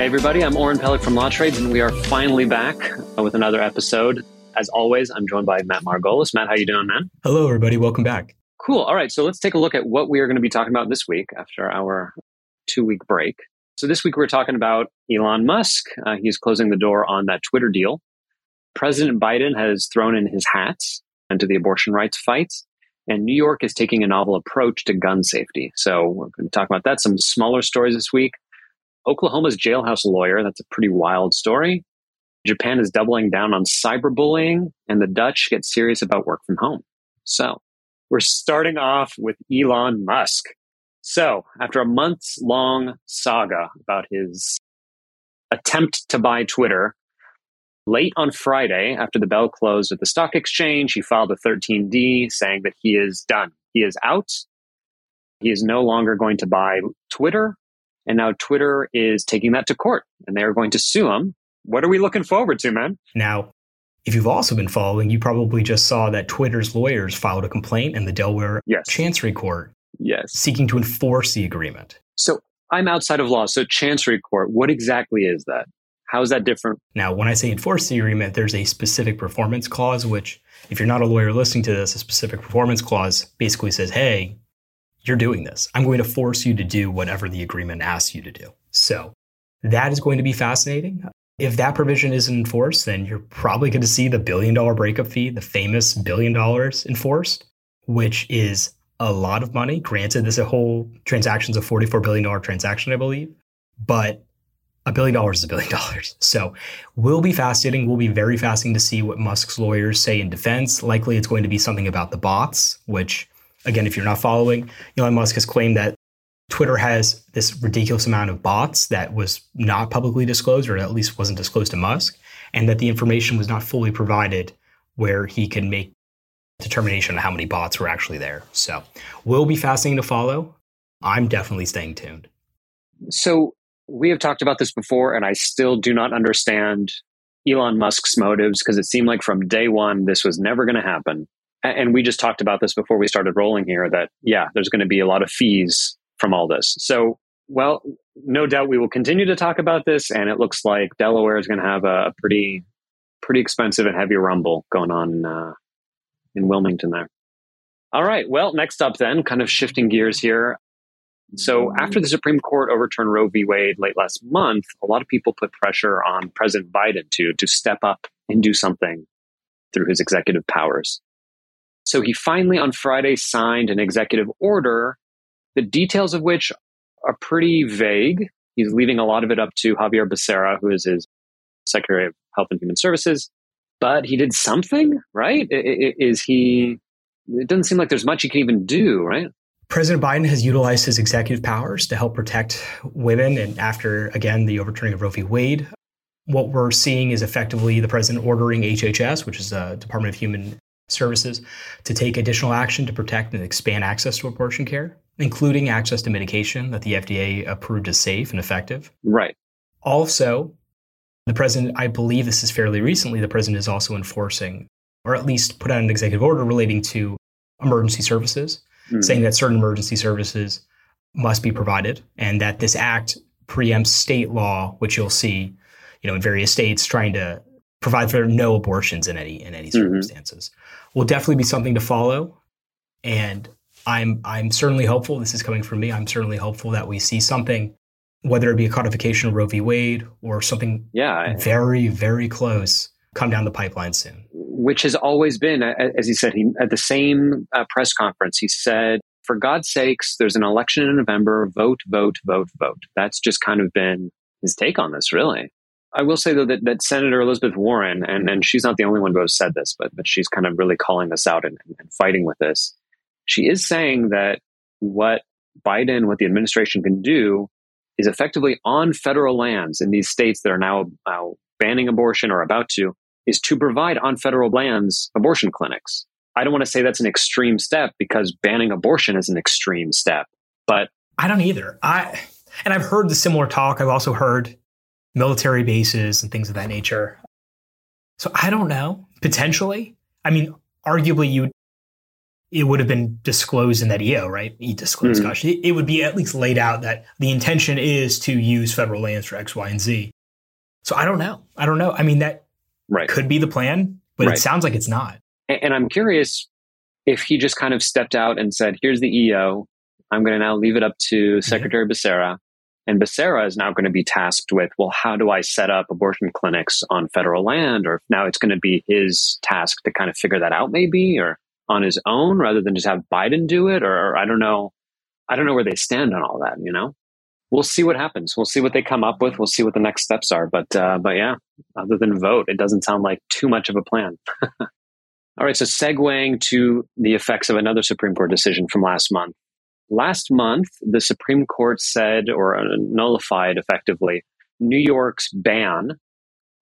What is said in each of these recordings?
Hey, everybody, I'm Oren Pellick from Law Trades, and we are finally back with another episode. As always, I'm joined by Matt Margolis. Matt, how you doing, man? Hello, everybody. Welcome back. Cool. All right, so let's take a look at what we are going to be talking about this week after our two-week break. So this week we're talking about Elon Musk. Uh, he's closing the door on that Twitter deal. President Biden has thrown in his hat into the abortion rights fight, and New York is taking a novel approach to gun safety. So we're going to talk about that. Some smaller stories this week. Oklahoma's jailhouse lawyer. That's a pretty wild story. Japan is doubling down on cyberbullying, and the Dutch get serious about work from home. So, we're starting off with Elon Musk. So, after a months long saga about his attempt to buy Twitter, late on Friday, after the bell closed at the stock exchange, he filed a 13D saying that he is done. He is out. He is no longer going to buy Twitter and now Twitter is taking that to court and they're going to sue them. What are we looking forward to, man? Now, if you've also been following, you probably just saw that Twitter's lawyers filed a complaint in the Delaware yes. Chancery Court. Yes. Seeking to enforce the agreement. So I'm outside of law. So Chancery Court, what exactly is that? How is that different? Now, when I say enforce the agreement, there's a specific performance clause, which, if you're not a lawyer listening to this, a specific performance clause basically says, hey, you're doing this. I'm going to force you to do whatever the agreement asks you to do. So that is going to be fascinating. If that provision isn't enforced, then you're probably going to see the billion dollar breakup fee, the famous billion dollars enforced, which is a lot of money. Granted, this a whole transaction's a $44 billion transaction, I believe, but a billion dollars is a billion dollars. So will be fascinating. Will be very fascinating to see what Musk's lawyers say in defense. Likely it's going to be something about the bots, which again, if you're not following, Elon Musk has claimed that Twitter has this ridiculous amount of bots that was not publicly disclosed, or at least wasn't disclosed to Musk, and that the information was not fully provided where he could make determination on how many bots were actually there. So, will be fascinating to follow. I'm definitely staying tuned. So, we have talked about this before, and I still do not understand Elon Musk's motives because it seemed like from day one this was never going to happen and we just talked about this before we started rolling here that yeah there's going to be a lot of fees from all this. So well no doubt we will continue to talk about this and it looks like delaware is going to have a pretty pretty expensive and heavy rumble going on uh, in wilmington there. All right well next up then kind of shifting gears here. So after the supreme court overturned roe v. Wade late last month a lot of people put pressure on president biden to to step up and do something through his executive powers so he finally on Friday signed an executive order, the details of which are pretty vague. He's leaving a lot of it up to Xavier Becerra, who is his Secretary of Health and Human Services. But he did something, right? Is he? It doesn't seem like there's much he can even do, right? President Biden has utilized his executive powers to help protect women. And after, again, the overturning of Roe v. Wade, what we're seeing is effectively the president ordering HHS, which is the Department of Human services to take additional action to protect and expand access to abortion care, including access to medication that the FDA approved as safe and effective. Right. Also, the president, I believe this is fairly recently, the president is also enforcing, or at least put out an executive order relating to emergency services, mm-hmm. saying that certain emergency services must be provided and that this act preempts state law, which you'll see, you know, in various states trying to provide for no abortions in any in any mm-hmm. circumstances. Mm-hmm. Will definitely be something to follow, and I'm I'm certainly hopeful. This is coming from me. I'm certainly hopeful that we see something, whether it be a codification of Roe v. Wade or something, yeah, very very close, come down the pipeline soon. Which has always been, as he said, he at the same uh, press conference, he said. For God's sakes, there's an election in November. Vote, vote, vote, vote. That's just kind of been his take on this, really. I will say though that, that Senator Elizabeth Warren, and, and she's not the only one who has said this, but but she's kind of really calling this out and, and fighting with this. She is saying that what Biden, what the administration can do, is effectively on federal lands in these states that are now, now banning abortion or about to, is to provide on federal lands abortion clinics. I don't want to say that's an extreme step because banning abortion is an extreme step, but I don't either. I and I've heard the similar talk. I've also heard military bases and things of that nature. So I don't know. Potentially. I mean, arguably you it would have been disclosed in that EO, right? E disclosed, Mhm. gosh, it, it would be at least laid out that the intention is to use federal lands for X, Y, and Z. So I don't know. I don't know. I mean, that Right. could be the plan, but Right. it sounds like it's not. A- And I'm curious if he just kind of stepped out and said, here's the EO. I'm going to now leave it up to Secretary Becerra. And Becerra is now going to be tasked with, well, how do I set up abortion clinics on federal land? Or now it's going to be his task to kind of figure that out, maybe, or on his own rather than just have Biden do it. Or, or I don't know. I don't know where they stand on all that, you know? We'll see what happens. We'll see what they come up with. We'll see what the next steps are. But, uh, but yeah, other than vote, it doesn't sound like too much of a plan. All right, so segueing to the effects of another Supreme Court decision from last month. Last month, the Supreme Court said or uh, nullified effectively New York's ban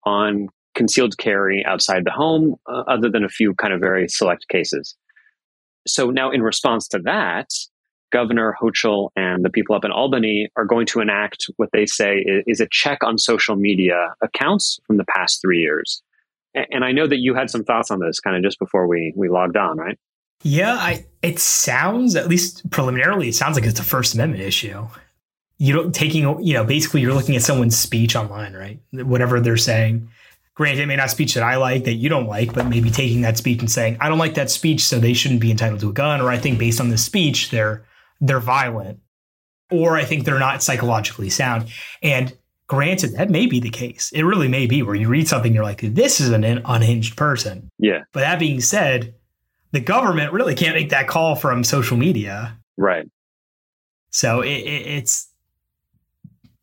on concealed carry outside the home, uh, other than a few kind of very select cases. So now, in response to that, Governor Hochul and the people up in Albany are going to enact what they say is a check on social media accounts from the past three years. And I know that you had some thoughts on this kind of just before we, we logged on, right? Yeah, I it sounds at least preliminarily it sounds like it's a First Amendment issue. You don't taking you know basically you're looking at someone's speech online, right? Whatever they're saying. Granted, it may not speech that I like that you don't like, but maybe taking that speech and saying I don't like that speech, so they shouldn't be entitled to a gun, or I think based on this speech they're they're violent, or I think they're not psychologically sound. And granted, that may be the case. It really may be where you read something, you're like, this is an unhinged person. Yeah, But that being said, the government really can't make that call from social media. right. So it, it, it's,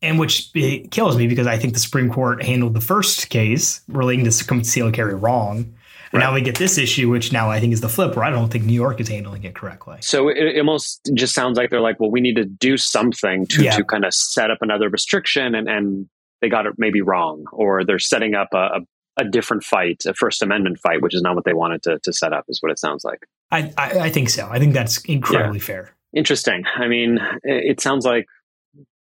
and which it kills me because I think the Supreme Court handled the first case relating to concealed carry wrong. And now we get this issue, which now I think is the flip, where I don't think New York is handling it correctly. So it, it almost just sounds like they're like, well, we need to do something to, Yeah. to kind of set up another restriction, and, and they got it maybe wrong, or they're setting up a, a, a different fight, a First Amendment fight, which is not what they wanted to, to set up, is what it sounds like. I, I, I think so. I think that's incredibly fair. Interesting. I mean, it, it sounds like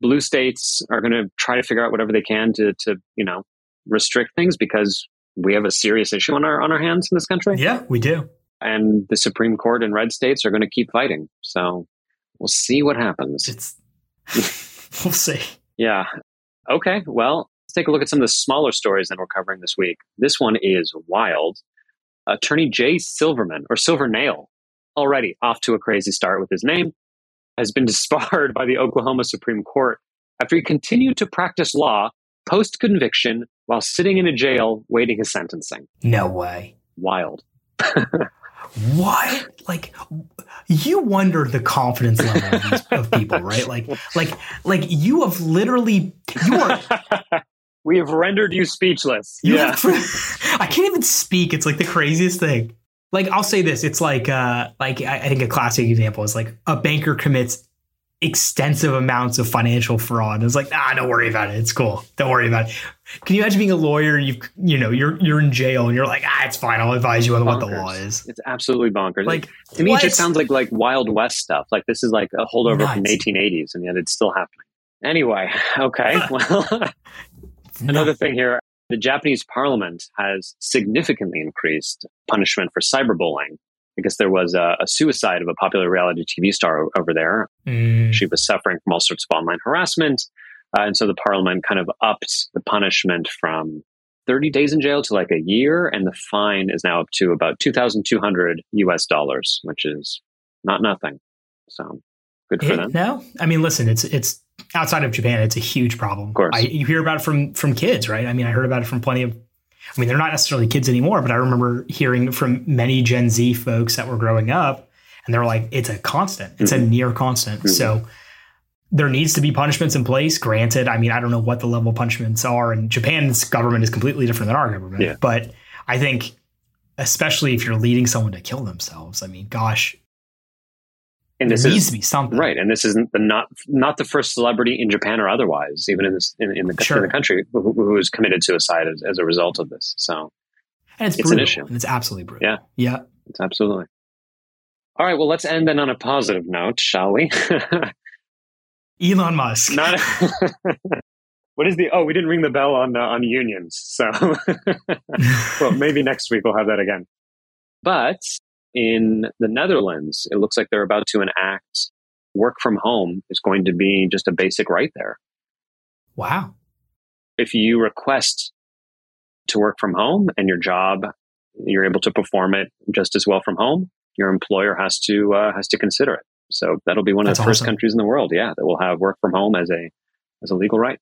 blue states are going to try to figure out whatever they can to, to you know restrict things because we have a serious issue on our on our hands in this country, Yeah, we do. and the Supreme Court and red states are going to keep fighting. So we'll see what happens. It's, we'll see. Yeah. Okay. Well, let's take a look at some of the smaller stories that we're covering this week. This one is wild. Attorney Jay Silverman, or Silvernail, already off to a crazy start with his name, has been disbarred by the Oklahoma Supreme Court after he continued to practice law post conviction while sitting in a jail waiting his sentencing. No way. Wild. what like you wonder the confidence level of, these, of people right like like like you have literally you are we have rendered you speechless. you yeah. have, i can't even speak it's like the craziest thing like i'll say this it's like uh like i, I think a classic example is like a banker commits extensive amounts of financial fraud and it's like ah don't worry about it it's cool don't worry about it can you imagine being a lawyer you you know you're you're in jail and you're like ah it's fine i'll advise you on what the Bonkers. law is It's absolutely bonkers. like To me, what? it just sounds like like Wild West stuff. Like this is like a holdover from the 1880s, and yet it's still happening. Anyway, okay. Well, another thing here: the Japanese Parliament has significantly increased punishment for cyberbullying because there was a, a suicide of a popular reality TV star over there. Mm. She was suffering from all sorts of online harassment, uh, and so the Parliament kind of upped the punishment from 30 days in jail to like a year, and the fine is now up to about 2,200 US dollars, which is not nothing. So good for It- them. no, I mean, listen, it's it's outside of Japan, it's a huge problem. Of course. I, you hear about it from from kids, right? I mean, I heard about it from plenty of. I mean, they're not necessarily kids anymore, but I remember hearing from many Gen Z folks that were growing up, and they're like, it's a constant, it's a near constant. Mhm. So there needs to be punishments in place. Granted, I mean, I don't know what the level of punishments are, and Japan's government is completely different than our government. Yeah. But I think, especially if you're leading someone to kill themselves, I mean, gosh, And this needs is to be something. right, and this isn't the not not the first celebrity in Japan or otherwise, even in this in, in the Sure. in the country who, who has committed suicide as, as a result of this. So And it's, It's an brutal. issue. And it's absolutely brutal. Yeah. Yeah. it's absolutely. All right, well, let's end then on a positive note, shall we? Elon Musk. Not. what is the? Oh, we didn't ring the bell on uh, on unions. So, well, maybe next week we'll have that again. But in the Netherlands, it looks like they're about to enact work from home is going to be just a basic right there. Wow. If you request to work from home and your job, you're able to perform it just as well from home, your employer has to uh, has to consider it. So that'll be one of That's the first awesome. countries in the world, yeah, that will have work from home as a as a legal right.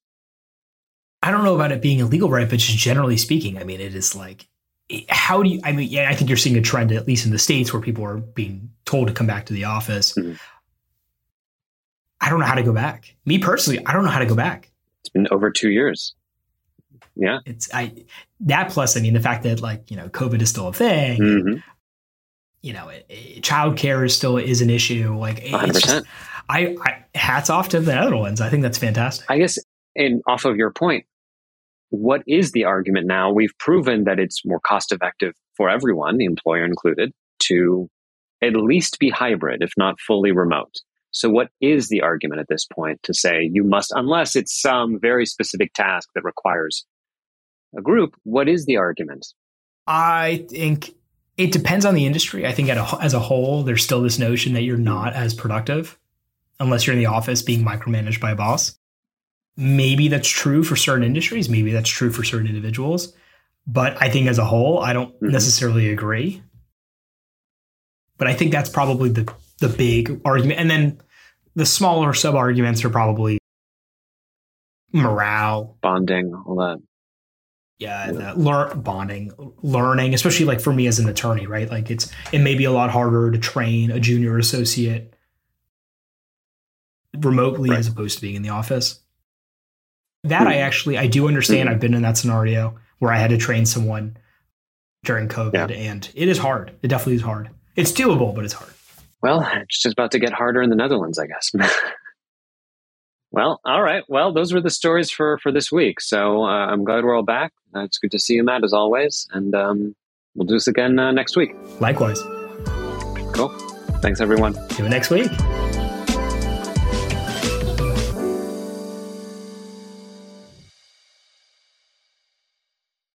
I don't know about it being a legal right, but just generally speaking, I mean, it is like, how do you, I mean, yeah, I think you're seeing a trend, at least in the States, where people are being told to come back to the office. Mhm. I don't know how to go back. Me personally, I don't know how to go back. It's been over two years. Yeah. It's, I, that plus, I mean, the fact that like, you know, COVID is still a thing, hmm you know, it, it, childcare is still is an issue. Like, it- it's 100%. just, I, I, hats off to the Netherlands. I think that's fantastic. I guess, and off of your point, what is the argument now? We've proven that it's more cost effective for everyone, the employer included, to at least be hybrid, if not fully remote. So, what is the argument at this point to say you must, unless it's some very specific task that requires a group? What is the argument? I think it depends on the industry. I think at a, as a whole, there's still this notion that you're not as productive unless you're in the office being micromanaged by a boss. Maybe that's true for certain industries. Maybe that's true for certain individuals. But I think as a whole, I don't Mhm. necessarily agree. But I think that's probably the the big argument. And then the smaller sub arguments are probably morale, Bonding, all that. yeah, the learn bonding, learning, especially like for me as an attorney, right? Like it's it may be a lot harder to train a junior associate remotely Right. as opposed to being in the office. That I actually I do understand. I've been in that scenario where I had to train someone during COVID, Yeah. and it is hard. It definitely is hard. It's doable, but it's hard. Well, it's just about to get harder in the Netherlands, I guess. well, all right. Well, those were the stories for for this week. So uh, I'm glad we're all back. Uh, it's good to see you, Matt, as always. And um, we'll do this again uh, next week. Likewise, Cool. Thanks, everyone. See you next week.